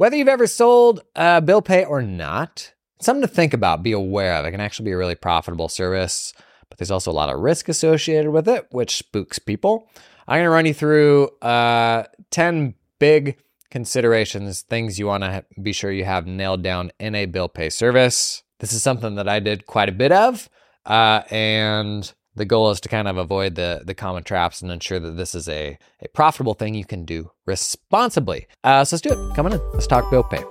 Whether you've ever sold uh, bill pay or not, something to think about, be aware of. It can actually be a really profitable service, but there's also a lot of risk associated with it, which spooks people. I'm going to run you through uh, 10 big considerations, things you want to be sure you have nailed down in a bill pay service. This is something that I did quite a bit of. Uh, and the goal is to kind of avoid the, the common traps and ensure that this is a, a profitable thing you can do responsibly. Uh, so let's do it. Come on in. Let's talk bill pay.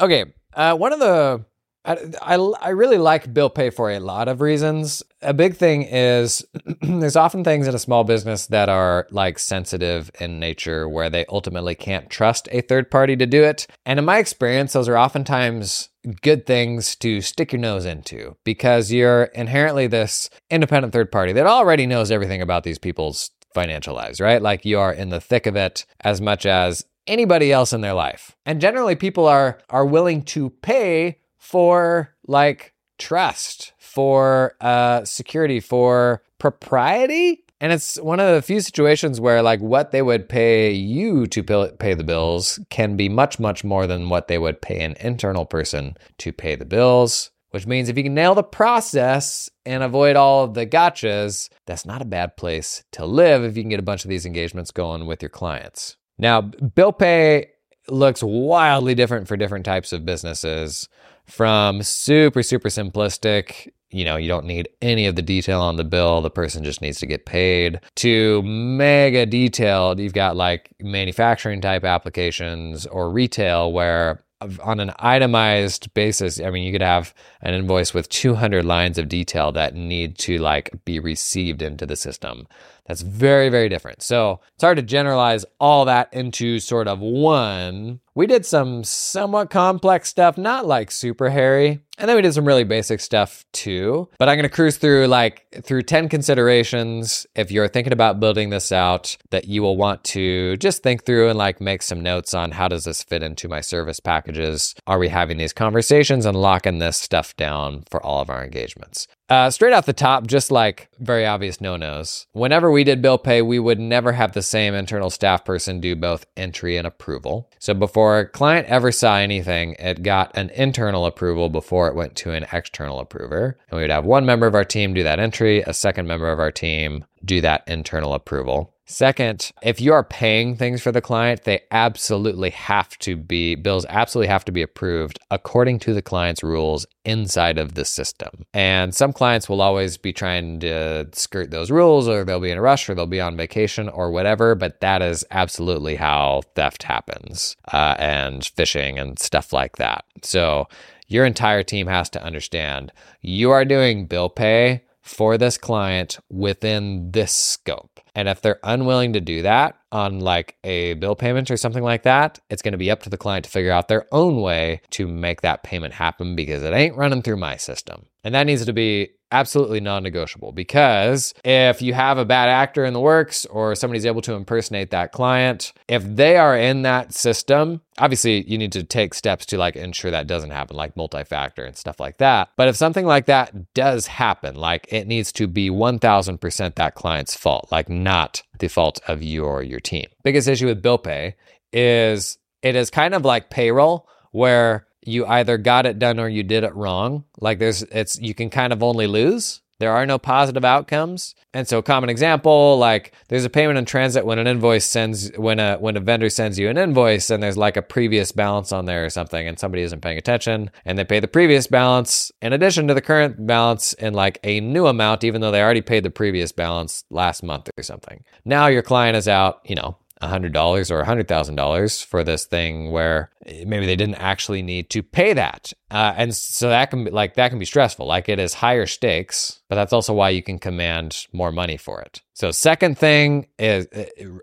Okay, uh, one of the I, I, really like bill pay for a lot of reasons. A big thing is there's often things in a small business that are like sensitive in nature where they ultimately can't trust a third party to do it. And in my experience, those are oftentimes good things to stick your nose into because you're inherently this independent third party that already knows everything about these people's financial lives, right? Like you are in the thick of it as much as anybody else in their life. And generally people are are willing to pay for like trust, for uh, security, for propriety. And it's one of the few situations where, like, what they would pay you to pay the bills can be much, much more than what they would pay an internal person to pay the bills. Which means if you can nail the process and avoid all of the gotchas, that's not a bad place to live if you can get a bunch of these engagements going with your clients. Now, bill pay looks wildly different for different types of businesses from super, super simplistic, you know, you don't need any of the detail on the bill. The person just needs to get paid to mega detailed. You've got like manufacturing type applications or retail where on an itemized basis, I mean, you could have an invoice with 200 lines of detail that need to like be received into the system. That's very, very different. So it's hard to generalize all that into sort of one. We did some somewhat complex stuff, not like super hairy. And then we did some really basic stuff too. But I'm going to cruise through like through 10 considerations if you're thinking about building this out that you will want to just think through and like make some notes on how does this fit into my service packages? Are we having these conversations and locking this stuff down for all of our engagements? Uh, straight off the top, just like very obvious no nos. Whenever we did bill pay, we would never have the same internal staff person do both entry and approval. So before a client ever saw anything, it got an internal approval before it went to an external approver. And we would have one member of our team do that entry, a second member of our team do that internal approval. Second, if you are paying things for the client, they absolutely have to be, bills absolutely have to be approved according to the client's rules inside of the system. And some clients will always be trying to skirt those rules, or they'll be in a rush, or they'll be on vacation, or whatever. But that is absolutely how theft happens uh, and phishing and stuff like that. So your entire team has to understand you are doing bill pay for this client within this scope. And if they're unwilling to do that on like a bill payment or something like that, it's going to be up to the client to figure out their own way to make that payment happen because it ain't running through my system. And that needs to be absolutely non negotiable because if you have a bad actor in the works or somebody's able to impersonate that client, if they are in that system, obviously you need to take steps to like ensure that doesn't happen, like multi factor and stuff like that. But if something like that does happen, like it needs to be 1000% that client's fault, like not the fault of you or your team. Biggest issue with bill pay is it is kind of like payroll where you either got it done or you did it wrong. Like there's it's you can kind of only lose. There are no positive outcomes. And so common example, like there's a payment in transit when an invoice sends when a when a vendor sends you an invoice and there's like a previous balance on there or something and somebody isn't paying attention and they pay the previous balance in addition to the current balance in like a new amount even though they already paid the previous balance last month or something. Now your client is out, you know, $100 or $100,000 for this thing where maybe they didn't actually need to pay that. Uh, and so that can be like, that can be stressful. Like it is higher stakes, but that's also why you can command more money for it. So, second thing is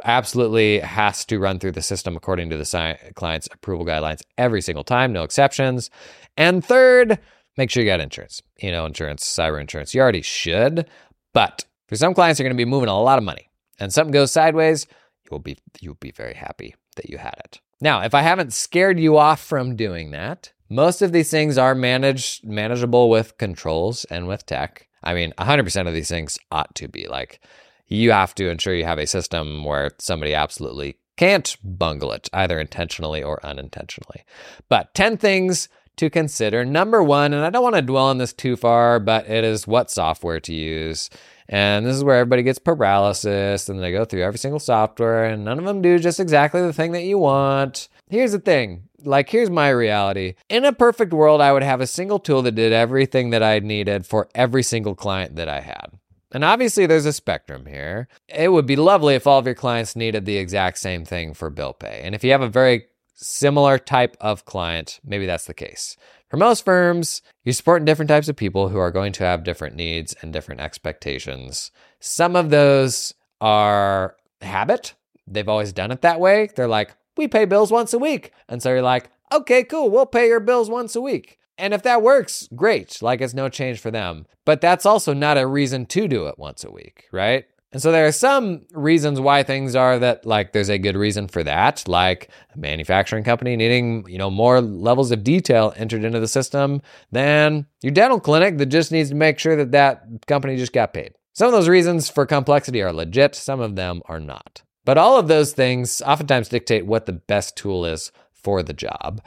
absolutely has to run through the system according to the client's approval guidelines every single time, no exceptions. And third, make sure you got insurance, you know, insurance, cyber insurance. You already should, but for some clients, you're going to be moving a lot of money and something goes sideways you'll be you'll be very happy that you had it. Now, if I haven't scared you off from doing that, Most of these things are managed manageable with controls and with tech. I mean, 100% of these things ought to be like you have to ensure you have a system where somebody absolutely can't bungle it, either intentionally or unintentionally. But 10 things to consider. Number one, and I don't want to dwell on this too far, but it is what software to use. And this is where everybody gets paralysis and they go through every single software and none of them do just exactly the thing that you want. Here's the thing like, here's my reality. In a perfect world, I would have a single tool that did everything that I needed for every single client that I had. And obviously, there's a spectrum here. It would be lovely if all of your clients needed the exact same thing for bill pay. And if you have a very similar type of client, maybe that's the case. For most firms, you're supporting different types of people who are going to have different needs and different expectations. Some of those are habit. They've always done it that way. They're like, we pay bills once a week. And so you're like, okay, cool, we'll pay your bills once a week. And if that works, great. Like it's no change for them. But that's also not a reason to do it once a week, right? And so there are some reasons why things are that like there's a good reason for that, like a manufacturing company needing, you know, more levels of detail entered into the system than your dental clinic that just needs to make sure that that company just got paid. Some of those reasons for complexity are legit, some of them are not. But all of those things oftentimes dictate what the best tool is for the job.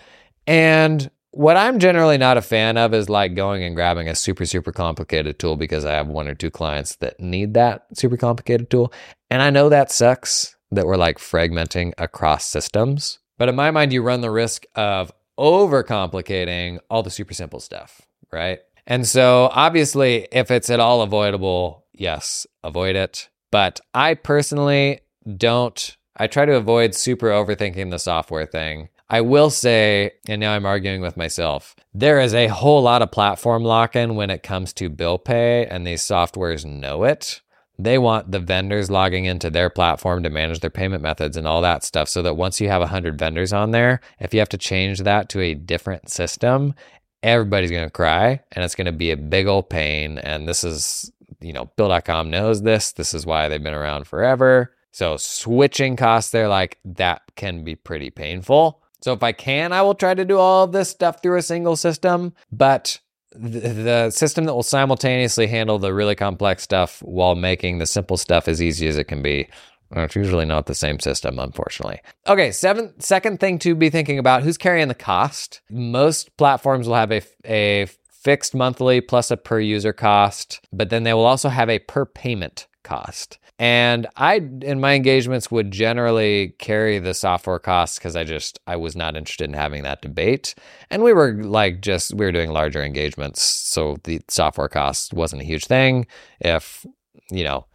And what I'm generally not a fan of is like going and grabbing a super, super complicated tool because I have one or two clients that need that super complicated tool. And I know that sucks that we're like fragmenting across systems. But in my mind, you run the risk of overcomplicating all the super simple stuff, right? And so obviously, if it's at all avoidable, yes, avoid it. But I personally don't, I try to avoid super overthinking the software thing I will say, and now I'm arguing with myself, there is a whole lot of platform lock in when it comes to bill pay, and these softwares know it. They want the vendors logging into their platform to manage their payment methods and all that stuff. So that once you have 100 vendors on there, if you have to change that to a different system, everybody's going to cry and it's going to be a big old pain. And this is, you know, Bill.com knows this. This is why they've been around forever. So switching costs there, like that can be pretty painful. So if I can, I will try to do all of this stuff through a single system, but the, system that will simultaneously handle the really complex stuff while making the simple stuff as easy as it can be. Uh, it's usually not the same system, unfortunately. Okay, seventh, second thing to be thinking about who's carrying the cost. Most platforms will have a, a fixed monthly plus a per user cost, but then they will also have a per payment cost. And I, in my engagements, would generally carry the software costs because I just, I was not interested in having that debate. And we were like, just, we were doing larger engagements. So the software cost wasn't a huge thing. If, you know,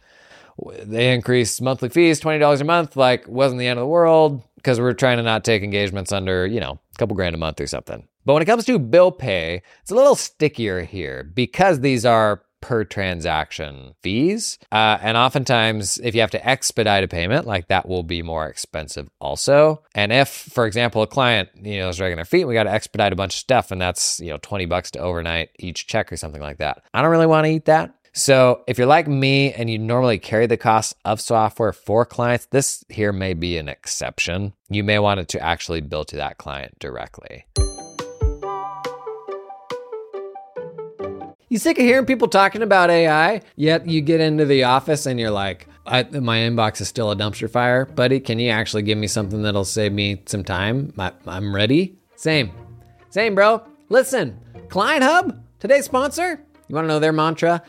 they increased monthly fees, $20 a month, like wasn't the end of the world because we're trying to not take engagements under, you know, a couple grand a month or something. But when it comes to bill pay, it's a little stickier here because these are per transaction fees. Uh, and oftentimes, if you have to expedite a payment, like that will be more expensive also. And if, for example, a client, you know, is dragging their feet, we got to expedite a bunch of stuff and that's, you know, 20 bucks to overnight each check or something like that. I don't really want to eat that. So, if you're like me and you normally carry the cost of software for clients, this here may be an exception. You may want it to actually bill to that client directly. You sick of hearing people talking about AI? Yet you get into the office and you're like, my inbox is still a dumpster fire. Buddy, can you actually give me something that'll save me some time? I, I'm ready. Same. Same, bro. Listen, Client Hub, today's sponsor. You want to know their mantra?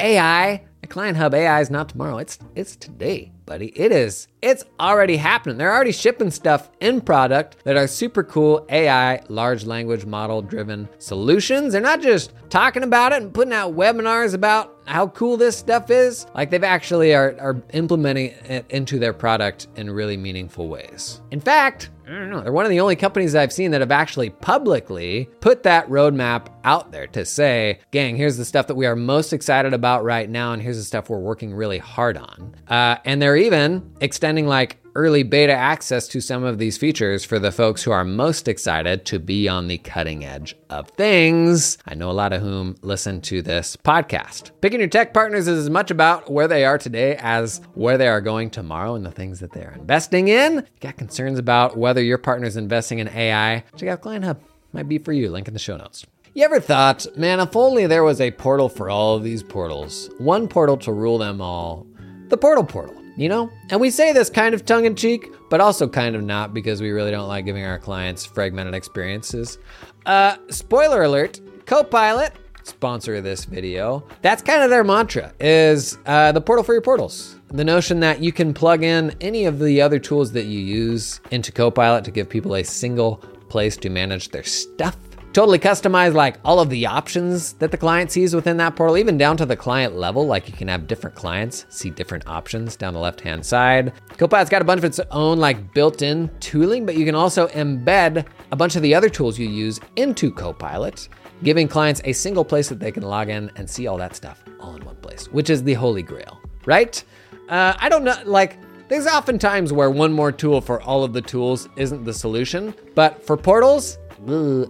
AI. Client Hub AI is not tomorrow. It's it's today buddy. It is. It's already happening. They're already shipping stuff in product that are super cool AI, large language model driven solutions. They're not just talking about it and putting out webinars about how cool this stuff is. Like they've actually are, are implementing it into their product in really meaningful ways. In fact, I don't know. They're one of the only companies I've seen that have actually publicly put that roadmap out there to say, gang, here's the stuff that we are most excited about right now, and here's the stuff we're working really hard on. Uh, and they're even extending like early beta access to some of these features for the folks who are most excited to be on the cutting edge of things. I know a lot of whom listen to this podcast. Picking your tech partners is as much about where they are today as where they are going tomorrow and the things that they're investing in. If you got concerns about whether your partner is investing in AI, check out Client Hub. might be for you. Link in the show notes. You ever thought, man, if only there was a portal for all of these portals, one portal to rule them all? The portal portal, you know? And we say this kind of tongue in cheek, but also kind of not because we really don't like giving our clients fragmented experiences. Uh, spoiler alert Copilot, sponsor of this video, that's kind of their mantra is uh, the portal for your portals. The notion that you can plug in any of the other tools that you use into Copilot to give people a single place to manage their stuff totally customize like all of the options that the client sees within that portal, even down to the client level. Like you can have different clients see different options down the left hand side. Copilot's got a bunch of its own like built in tooling, but you can also embed a bunch of the other tools you use into Copilot, giving clients a single place that they can log in and see all that stuff all in one place, which is the holy grail, right? Uh, I don't know, like, there's often times where one more tool for all of the tools isn't the solution, but for portals,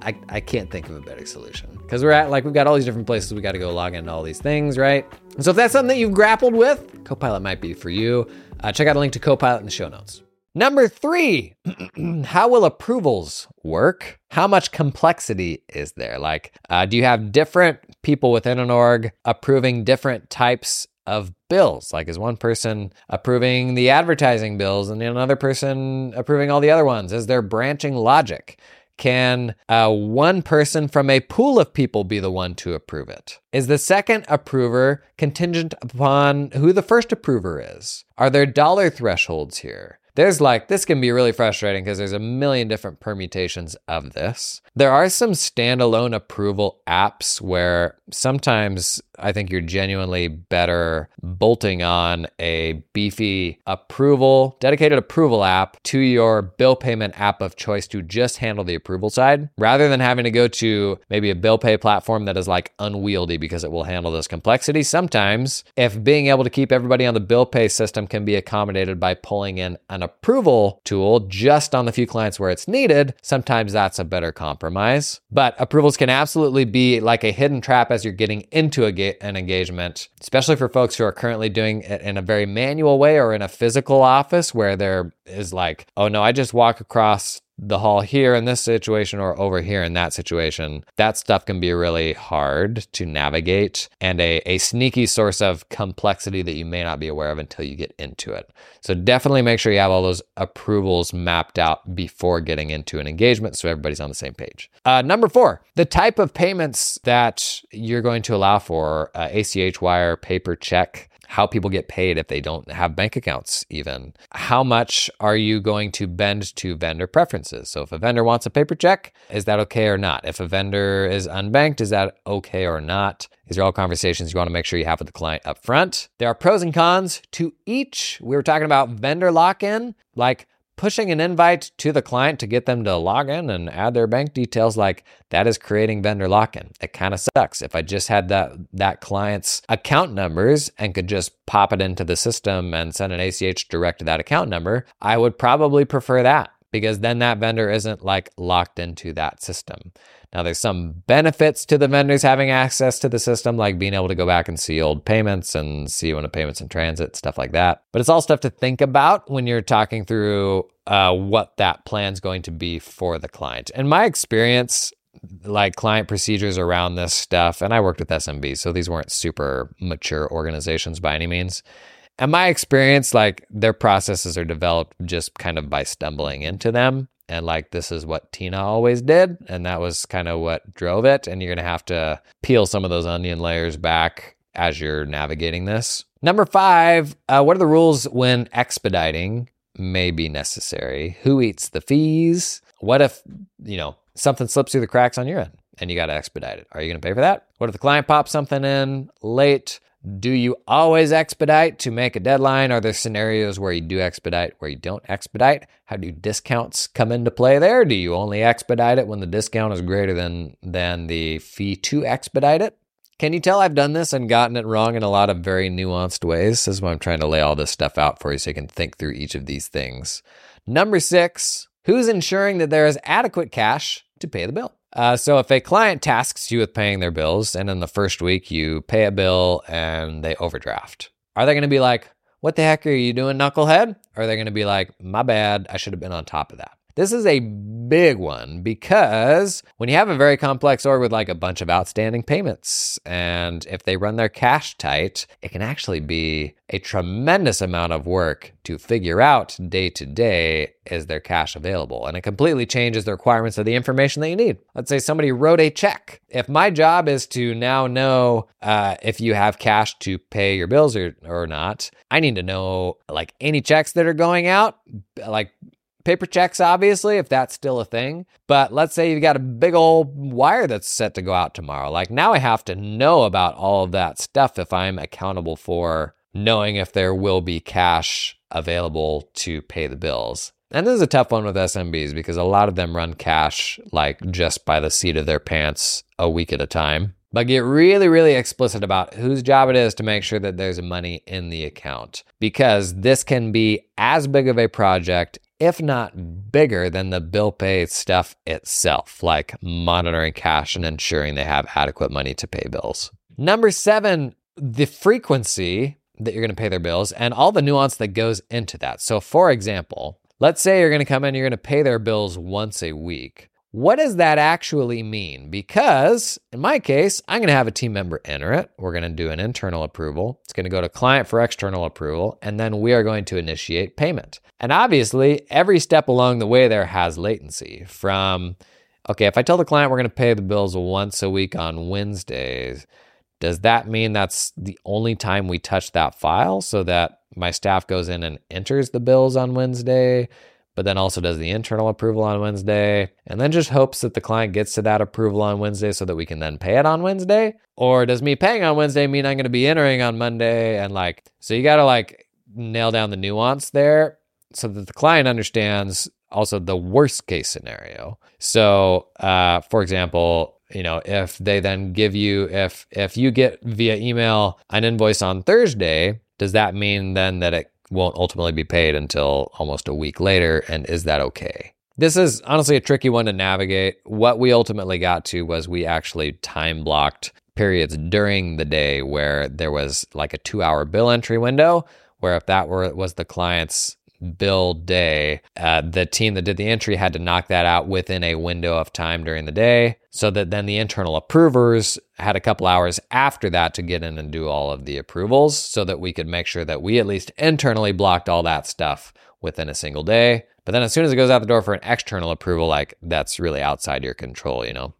I, I can't think of a better solution because we're at like we've got all these different places we got to go log into all these things, right? So if that's something that you've grappled with, Copilot might be for you. Uh, check out a link to Copilot in the show notes. Number three, how will approvals work? How much complexity is there? Like, uh, do you have different people within an org approving different types of bills? Like, is one person approving the advertising bills and another person approving all the other ones? Is there branching logic? Can uh, one person from a pool of people be the one to approve it? Is the second approver contingent upon who the first approver is? Are there dollar thresholds here? There's like, this can be really frustrating because there's a million different permutations of this. There are some standalone approval apps where sometimes I think you're genuinely better bolting on a beefy approval, dedicated approval app to your bill payment app of choice to just handle the approval side rather than having to go to maybe a bill pay platform that is like unwieldy because it will handle this complexity. Sometimes, if being able to keep everybody on the bill pay system can be accommodated by pulling in an approval tool just on the few clients where it's needed, sometimes that's a better compromise. But approvals can absolutely be like a hidden trap as you're getting into a an engagement, especially for folks who are currently doing it in a very manual way or in a physical office where there is like, oh no, I just walk across the hall here in this situation or over here in that situation, that stuff can be really hard to navigate and a, a sneaky source of complexity that you may not be aware of until you get into it. So definitely make sure you have all those approvals mapped out before getting into an engagement so everybody's on the same page. Uh, number four, the type of payments that you're going to allow for uh, ACH wire, paper check how people get paid if they don't have bank accounts, even. How much are you going to bend to vendor preferences? So, if a vendor wants a paper check, is that okay or not? If a vendor is unbanked, is that okay or not? These are all conversations you want to make sure you have with the client up front. There are pros and cons to each. We were talking about vendor lock in, like pushing an invite to the client to get them to log in and add their bank details like that is creating vendor lock-in. It kind of sucks. If i just had that that client's account numbers and could just pop it into the system and send an ach direct to that account number i would probably prefer that because then that vendor isn't like locked into that system now, there's some benefits to the vendors having access to the system, like being able to go back and see old payments and see when a payment's in transit, stuff like that. But it's all stuff to think about when you're talking through uh, what that plan's going to be for the client. And my experience, like client procedures around this stuff, and I worked with SMB, so these weren't super mature organizations by any means. And my experience, like their processes are developed just kind of by stumbling into them and like this is what Tina always did, and that was kind of what drove it. And you're gonna have to peel some of those onion layers back as you're navigating this. Number five, uh, what are the rules when expediting may be necessary? Who eats the fees? What if you know something slips through the cracks on your end and you got to expedite it? Are you going to pay for that? What if the client pops something in late? Do you always expedite to make a deadline? Are there scenarios where you do expedite, where you don't expedite? How do discounts come into play there? Do you only expedite it when the discount is greater than, than the fee to expedite it? Can you tell I've done this and gotten it wrong in a lot of very nuanced ways? This is why I'm trying to lay all this stuff out for you so you can think through each of these things. Number six, who's ensuring that there is adequate cash to pay the bill? Uh, so if a client tasks you with paying their bills and in the first week you pay a bill and they overdraft, are they going to be like, what the heck are you doing, knucklehead? Or are they going to be like, my bad, I should have been on top of that? This is a big one because when you have a very complex org with like a bunch of outstanding payments, and if they run their cash tight, it can actually be a tremendous amount of work to figure out day to day is their cash available. And it completely changes the requirements of the information that you need. Let's say somebody wrote a check. If my job is to now know uh, if you have cash to pay your bills or, or not, I need to know like any checks that are going out, like paper checks, obviously, if that's still a thing. But let's say you've got a big old wire that's set to go out tomorrow. Like now I have to know about all of that stuff if I'm accountable for knowing if there will be cash available to pay the bills. And this is a tough one with SMBs because a lot of them run cash like just by the seat of their pants a week at a time. But get really, really explicit about whose job it is to make sure that there's money in the account because this can be as big of a project if not bigger than the bill pay stuff itself, like monitoring cash and ensuring they have adequate money to pay bills. Number seven, the frequency that you're going to pay their bills and all the nuance that goes into that. So, for example, let's say you're going to come in, you're going to pay their bills once a week. What does that actually mean? Because in my case, I'm going to have a team member enter it. We're going to do an internal approval. It's going to go to client for external approval, and then we are going to initiate payment. And obviously, every step along the way there has latency from, okay, if I tell the client we're going to pay the bills once a week on Wednesdays, does that mean that's the only time we touch that file so that my staff goes in and enters the bills on Wednesday? But then also does the internal approval on Wednesday, and then just hopes that the client gets to that approval on Wednesday so that we can then pay it on Wednesday? Or does me paying on Wednesday mean I'm going to be entering on Monday? And like, so you got to like nail down the nuance there so that the client understands also the worst case scenario. So, uh, for example, you know, if they then give you if if you get via email an invoice on Thursday, does that mean then that it won't ultimately be paid until almost a week later. And is that okay? This is honestly a tricky one to navigate. What we ultimately got to was we actually time blocked periods during the day where there was like a two hour bill entry window, where if that were was the client's bill day, uh, the team that did the entry had to knock that out within a window of time during the day so that then the internal approvers had a couple hours after that to get in and do all of the approvals so that we could make sure that we at least internally blocked all that stuff within a single day. But then as soon as it goes out the door for an external approval, like that's really outside your control, you know?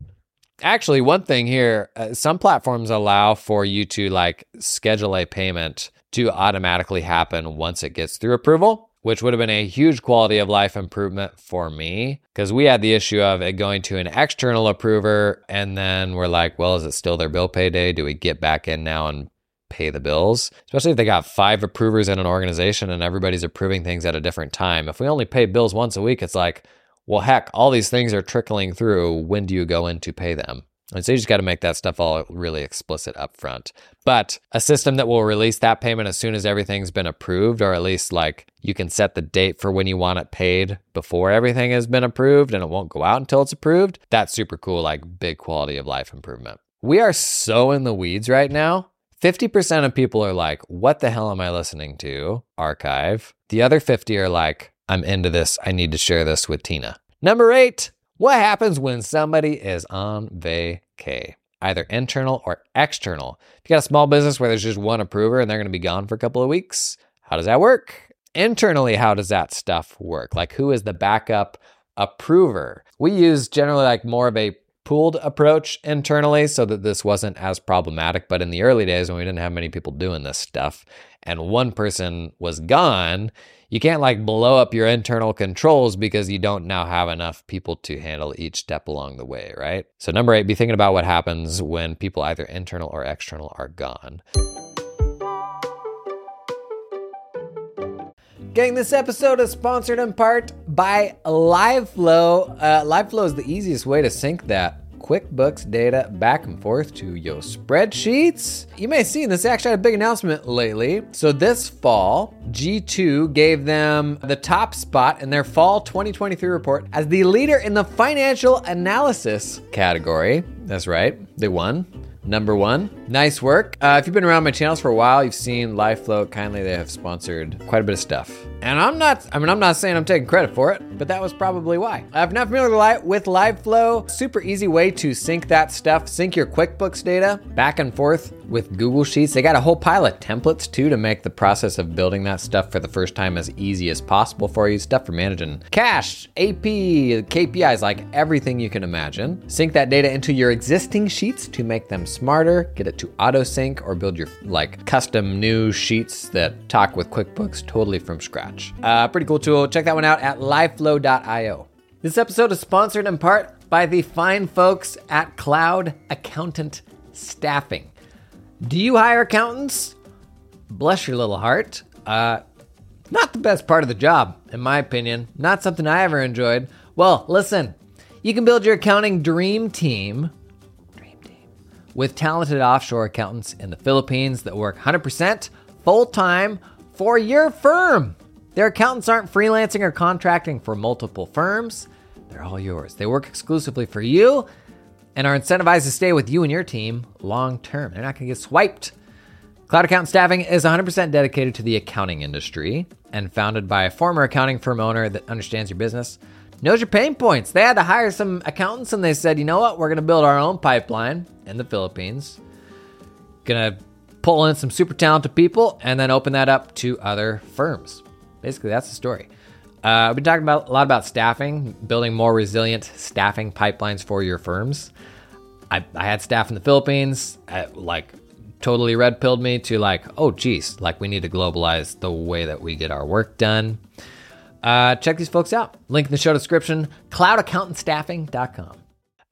Actually, one thing here, uh, some platforms allow for you to like schedule a payment to automatically happen once it gets through approval which would have been a huge quality of life improvement for me because we had the issue of it going to an external approver and then we're like, well, is it still their bill pay day? Do we get back in now and pay the bills? Especially if they got five approvers in an organization and everybody's approving things at a different time. If we only pay bills once a week, it's like, well, heck, all these things are trickling through. When do you go in to pay them? And so you just got to make that stuff all really explicit up front. But a system that will release that payment as soon as everything's been approved, or at least like you can set the date for when you want it paid before everything has been approved and it won't go out until it's approved. That's super cool, like big quality of life improvement. We are so in the weeds right now. 50% of people are like, what the hell am I listening to? Archive. The other 50 are like, I'm into this. I need to share this with Tina. Number eight, what happens when somebody is on vacay? Either internal or external. If you got a small business where there's just one approver and they're going to be gone for a couple of weeks, how does that work? Internally, how does that stuff work? Like, who is the backup approver? We use generally like more of a pooled approach internally so that this wasn't as problematic. But in the early days when we didn't have many people doing this stuff and one person was gone, you can't like blow up your internal controls because you don't now have enough people to handle each step along the way, right? So, number eight, be thinking about what happens when people, either internal or external, are gone. Gang, this episode is sponsored in part by LiveFlow. Uh, LiveFlow is the easiest way to sync that QuickBooks data back and forth to your spreadsheets. You may have seen this actually had a big announcement lately. So this fall, G2 gave them the top spot in their fall 2023 report as the leader in the financial analysis category. That's right, they won. Number one, Nice work. Uh, if you've been around my channels for a while, you've seen LiveFlow. Kindly, they have sponsored quite a bit of stuff. And I'm not, I mean, I'm not saying I'm taking credit for it, but that was probably why. If not familiar with LiveFlow, super easy way to sync that stuff, sync your QuickBooks data back and forth with Google Sheets. They got a whole pile of templates too to make the process of building that stuff for the first time as easy as possible for you. Stuff for managing cash, AP, KPIs, like everything you can imagine. Sync that data into your existing sheets to make them smarter. Get it to auto sync or build your like custom new sheets that talk with QuickBooks totally from scratch. Uh, pretty cool tool. Check that one out at liveflow.io. This episode is sponsored in part by the fine folks at Cloud Accountant Staffing. Do you hire accountants? Bless your little heart. Uh, not the best part of the job, in my opinion. Not something I ever enjoyed. Well, listen, you can build your accounting dream team with talented offshore accountants in the Philippines that work 100% full time for your firm. Their accountants aren't freelancing or contracting for multiple firms. They're all yours. They work exclusively for you and are incentivized to stay with you and your team long term. They're not going to get swiped. Cloud Accountant Staffing is 100% dedicated to the accounting industry and founded by a former accounting firm owner that understands your business, knows your pain points. They had to hire some accountants and they said, you know what, we're going to build our own pipeline in the Philippines. To pull in some super talented people and then open that up to other firms. Basically, that's the story. Uh, I've been talking about a lot about staffing, building more resilient staffing pipelines for your firms. I, I had staff in the Philippines, I, like totally red pilled me to like, oh geez, like we need to globalize the way that we get our work done. Uh, check these folks out. Link in the show description, cloudaccountantstaffing.com.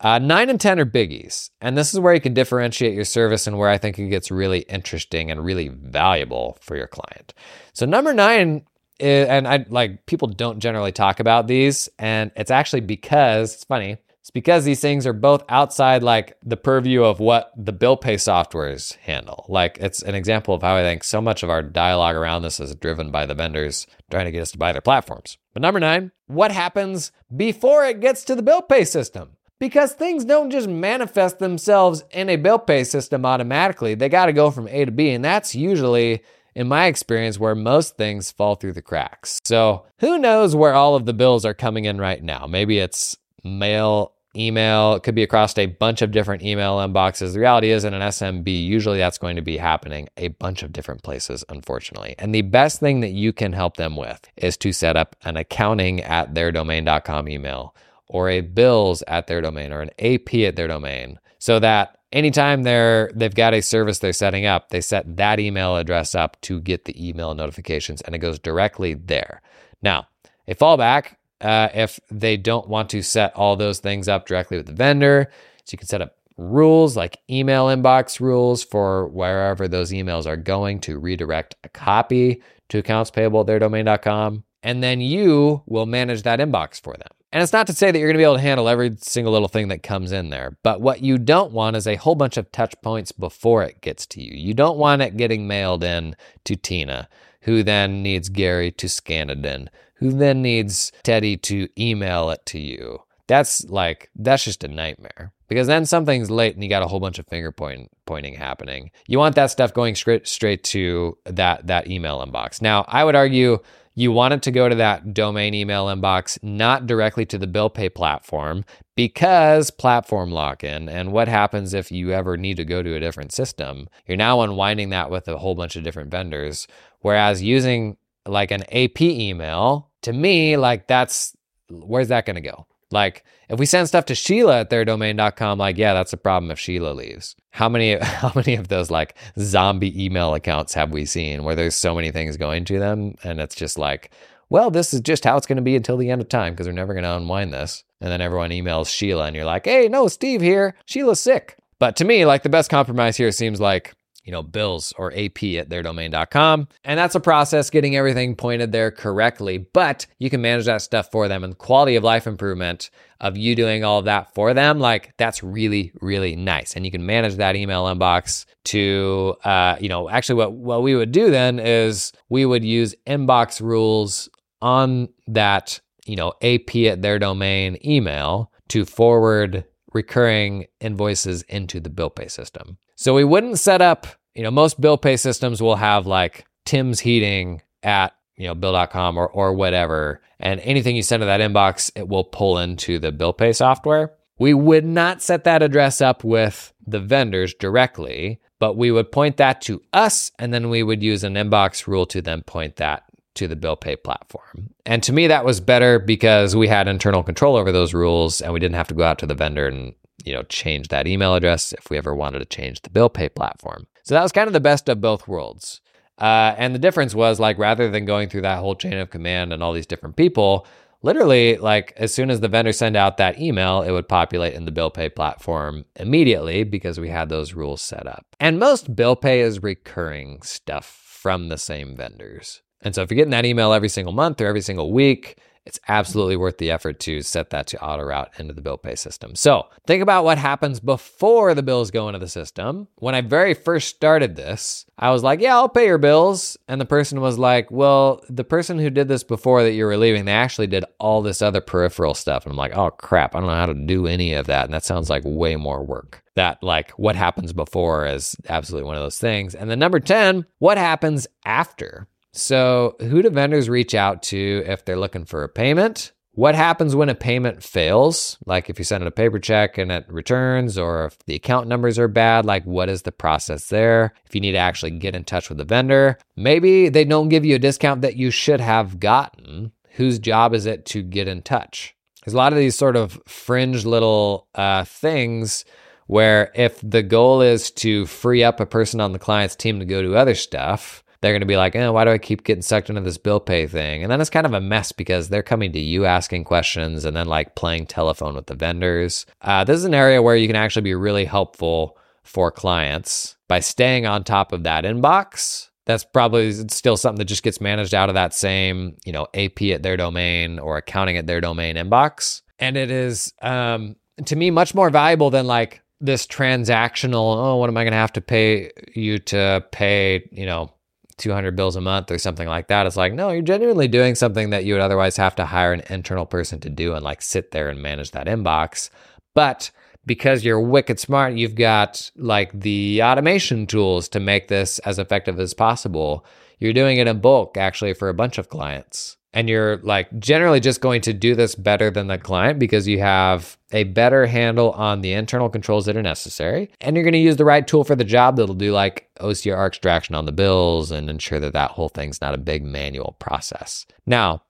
Uh, nine and 10 are biggies. And this is where you can differentiate your service and where I think it gets really interesting and really valuable for your client. So, number nine and I like people don't generally talk about these, and it's actually because it's funny. It's because these things are both outside like the purview of what the bill pay softwares handle. Like it's an example of how I think so much of our dialogue around this is driven by the vendors trying to get us to buy their platforms. But number nine, what happens before it gets to the bill pay system? Because things don't just manifest themselves in a bill pay system automatically. They got to go from A to B, and that's usually in my experience, where most things fall through the cracks. So who knows where all of the bills are coming in right now? Maybe it's mail, email, it could be across a bunch of different email inboxes. The reality is, in an SMB, usually that's going to be happening a bunch of different places, unfortunately. And the best thing that you can help them with is to set up an accounting at their domain.com email or a bills at their domain or an AP at their domain so that anytime they're they've got a service they're setting up, they set that email address up to get the email notifications, and it goes directly there. Now, a fallback uh, if they don't want to set all those things up directly with the vendor, so you can set up rules like email inbox rules for wherever those emails are going to redirect a copy to accounts payable at their domain.com. And then you will manage that inbox for them. And it's not to say that you're going to be able to handle every single little thing that comes in there, but what you don't want is a whole bunch of touch points before it gets to you. You don't want it getting mailed in to Tina, who then needs Gary to scan it in, who then needs Teddy to email it to you. That's like, that's just a nightmare because then something's late and you got a whole bunch of finger point, pointing happening. You want that stuff going straight, straight to that, that email inbox. Now, I would argue you want it to go to that domain email inbox, not directly to the bill pay platform, because platform lock in. And what happens if you ever need to go to a different system? You're now unwinding that with a whole bunch of different vendors. Whereas using like an AP email, to me, like that's where's that going to go? Like if we send stuff to Sheila at their domain.com, like, yeah, that's a problem if Sheila leaves. How many how many of those like zombie email accounts have we seen where there's so many things going to them and it's just like, well, this is just how it's going to be until the end of time because we're never going to unwind this. And then everyone emails Sheila and you're like, hey, no, Steve here. Sheila's sick. But to me, like the best compromise here seems like you know, bills or AP at their domain.com. And that's a process getting everything pointed there correctly, but you can manage that stuff for them and quality of life improvement of you doing all of that for them. Like that's really, really nice. And you can manage that email inbox to, uh, you know, actually what, what we would do then is we would use inbox rules on that, you know, AP at their domain email to forward recurring invoices into the bill pay system. So we wouldn't set up, you know, most bill pay systems will have like Tim's Heating at, you know, bill.com or, or whatever. And anything you send to that inbox, it will pull into the bill pay software. We would not set that address up with the vendors directly, but we would point that to us and then we would use an inbox rule to then point that to the bill pay platform. And to me that was better because we had internal control over those rules and we didn't have to go out to the vendor and you know change that email address if we ever wanted to change the bill pay platform. So that was kind of the best of both worlds. Uh, and the difference was like rather than going through that whole chain of command and all these different people, literally like as soon as the vendor sent out that email, it would populate in the bill pay platform immediately because we had those rules set up. And most bill pay is recurring stuff from the same vendors. And so if you're getting that email every single month or every single week, it's absolutely worth the effort to set that to auto route into the bill pay system. So think about what happens before the bills go into the system. When I very first started this, I was like, yeah, I'll pay your bills. And the person was like, well, the person who did this before that you're relieving, they actually did all this other peripheral stuff. And I'm like, oh crap, I don't know how to do any of that. And that sounds like way more work. That, like, what happens before is absolutely one of those things. And then number 10, what happens after? So, who do vendors reach out to if they're looking for a payment? What happens when a payment fails? Like if you send it a paper check and it returns, or if the account numbers are bad, like what is the process there? If you need to actually get in touch with the vendor, maybe they don't give you a discount that you should have gotten. Whose job is it to get in touch? There's a lot of these sort of fringe little uh, things where if the goal is to free up a person on the client's team to go do other stuff, they're going to be like, eh, why do I keep getting sucked into this bill pay thing? And then it's kind of a mess because they're coming to you asking questions and then like playing telephone with the vendors. Uh, this is an area where you can actually be really helpful for clients by staying on top of that inbox. That's probably still something that just gets managed out of that same, you know, AP at their domain or accounting at their domain inbox. And it is, um, to me, much more valuable than like this transactional, oh, what am I going to have to pay you to pay, you know, 200 bills a month or something like that. It's like, no, you're genuinely doing something that you would otherwise have to hire an internal person to do and like sit there and manage that inbox. But because you're wicked smart, you've got like the automation tools to make this as effective as possible. You're doing it in bulk actually for a bunch of clients and you're like generally just going to do this better than the client because you have a better handle on the internal controls that are necessary and you're going to use the right tool for the job that'll do like OCR extraction on the bills and ensure that that whole thing's not a big manual process. Now,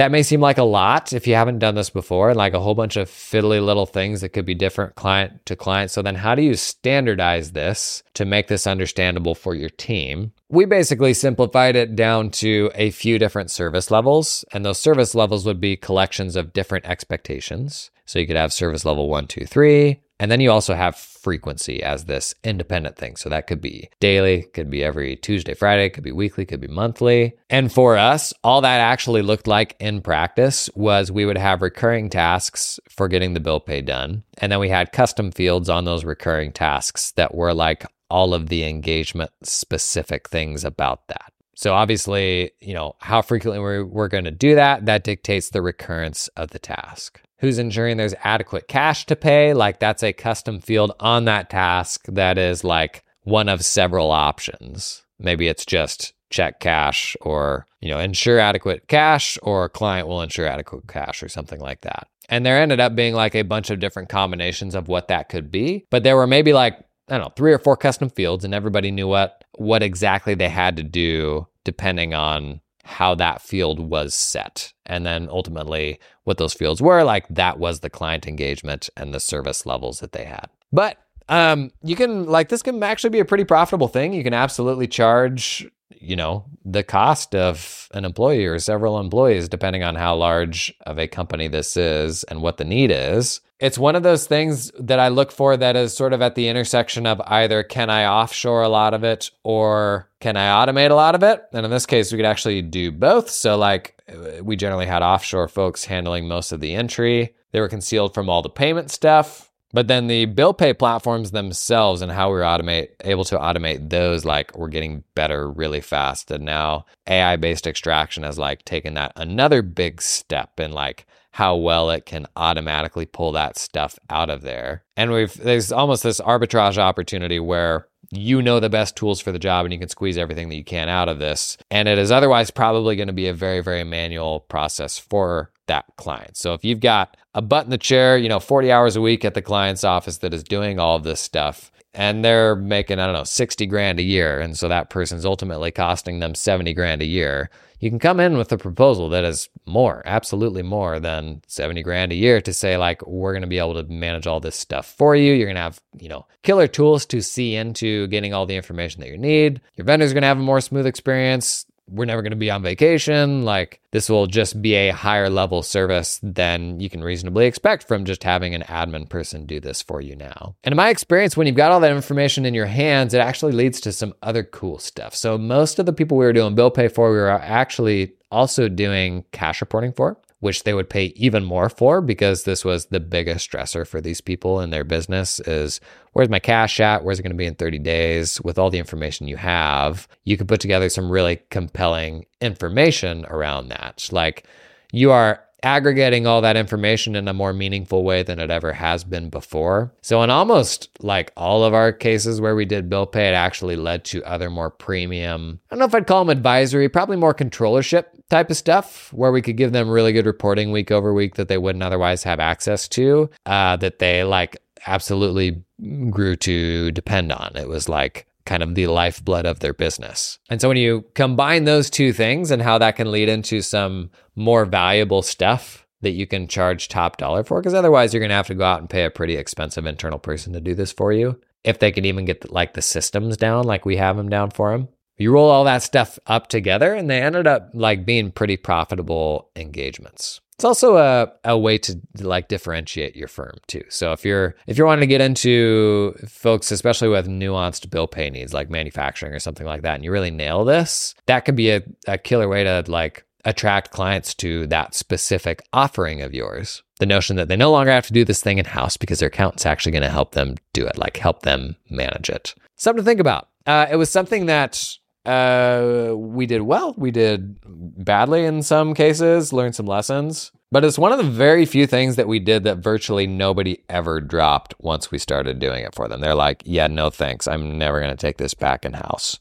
that may seem like a lot if you haven't done this before, and like a whole bunch of fiddly little things that could be different client to client. So, then how do you standardize this to make this understandable for your team? We basically simplified it down to a few different service levels, and those service levels would be collections of different expectations. So, you could have service level one, two, three, and then you also have frequency as this independent thing. So that could be daily, could be every Tuesday, Friday, could be weekly, could be monthly. And for us, all that actually looked like in practice was we would have recurring tasks for getting the bill pay done. And then we had custom fields on those recurring tasks that were like all of the engagement specific things about that. So obviously, you know, how frequently we're, we're going to do that, that dictates the recurrence of the task who's ensuring there's adequate cash to pay. Like that's a custom field on that task that is like one of several options. Maybe it's just check cash or, you know, ensure adequate cash or client will ensure adequate cash or something like that. And there ended up being like a bunch of different combinations of what that could be. But there were maybe like, I don't know, three or four custom fields and everybody knew what what exactly they had to do depending on how that field was set. And then ultimately, what those fields were like, that was the client engagement and the service levels that they had. But um, you can, like, this can actually be a pretty profitable thing. You can absolutely charge, you know, the cost of an employee or several employees, depending on how large of a company this is and what the need is it's one of those things that I look for that is sort of at the intersection of either can I offshore a lot of it or can I automate a lot of it? And in this case, we could actually do both. So, like, uh, we generally had offshore folks handling most of the entry. They were concealed from all the payment stuff. But then the bill pay platforms themselves and how we're automate able to automate those, like we're getting better really fast. And now AI based extraction has like taken that another big step in like how well it can automatically pull that stuff out of there. And we've there's almost this arbitrage opportunity where you know the best tools for the job and you can squeeze everything that you can out of this. And it is otherwise probably going to be a very, very manual process for that client. So if you've got a butt in the chair, you know, 40 hours a week at the client's office that is doing all of this stuff, and they're making, I don't know, 60 grand a year. And so that person's ultimately costing them 70 grand a year you can come in with a proposal that is more, absolutely more than 70 grand a year to say, like, we're going to be able to manage all this stuff for you. You're going to have, you know, killer tools to see into getting all the information that you need. Your vendor's going to have a more smooth experience we're never going to be on vacation. Like, this will just be a higher level service than you can reasonably expect from just having an admin person do this for you now. And in my experience, when you've got all that information in your hands, it actually leads to some other cool stuff. So, most of the people we were doing bill pay for, we were actually also doing cash reporting for which they would pay even more for because this was the biggest stressor for these people in their business is where's my cash at? Where's it going to be in 30 days? With all the information you have you can put together some really compelling information around that. Like you are aggregating all that information in a more meaningful way than it ever has been before. So, in almost like all of our cases where we did bill pay, it actually led to other more premium, I don't know if I'd call them advisory, probably more controllership type of stuff where we could give them really good reporting week over week that they wouldn't otherwise have access to, uh, that they like absolutely grew to depend on. It was like, kind of the lifeblood of their business. And so when you combine those two things and how that can lead into some more valuable stuff that you can charge top dollar for, because otherwise you're going to have to go out and pay a pretty expensive internal person to do this for you. If they can even get like the systems down, like we have them down for them, you roll all that stuff up together and they ended up like being pretty profitable engagements. It's also a, a way to like differentiate your firm too. So if you're if you're wanting to get into folks, especially with nuanced bill pay needs like manufacturing or something like that, and you really nail this, that could be a, a killer way to like attract clients to that specific offering of yours. The notion that they no longer have to do this thing in house because their accountant's actually going to help them do it, like help them manage it. Something to think about. Uh, it was something that uh, we did well. We did badly in some cases, learned some lessons. But it's one of the very few things that we did that virtually nobody ever dropped once we started doing it for them. They're like, yeah, no thanks. I'm never going to take this back in house.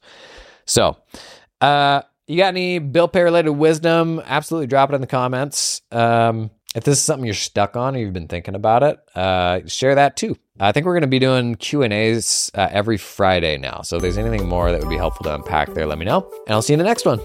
So, uh, you got any bill pay related wisdom? Absolutely drop it in the comments. Um, if this is something you're stuck on or you've been thinking about it, uh, share that too. I think we're going to be doing Q and A's uh, every Friday now. So if there's anything more that would be helpful to unpack there, let me know, and I'll see you in the next one.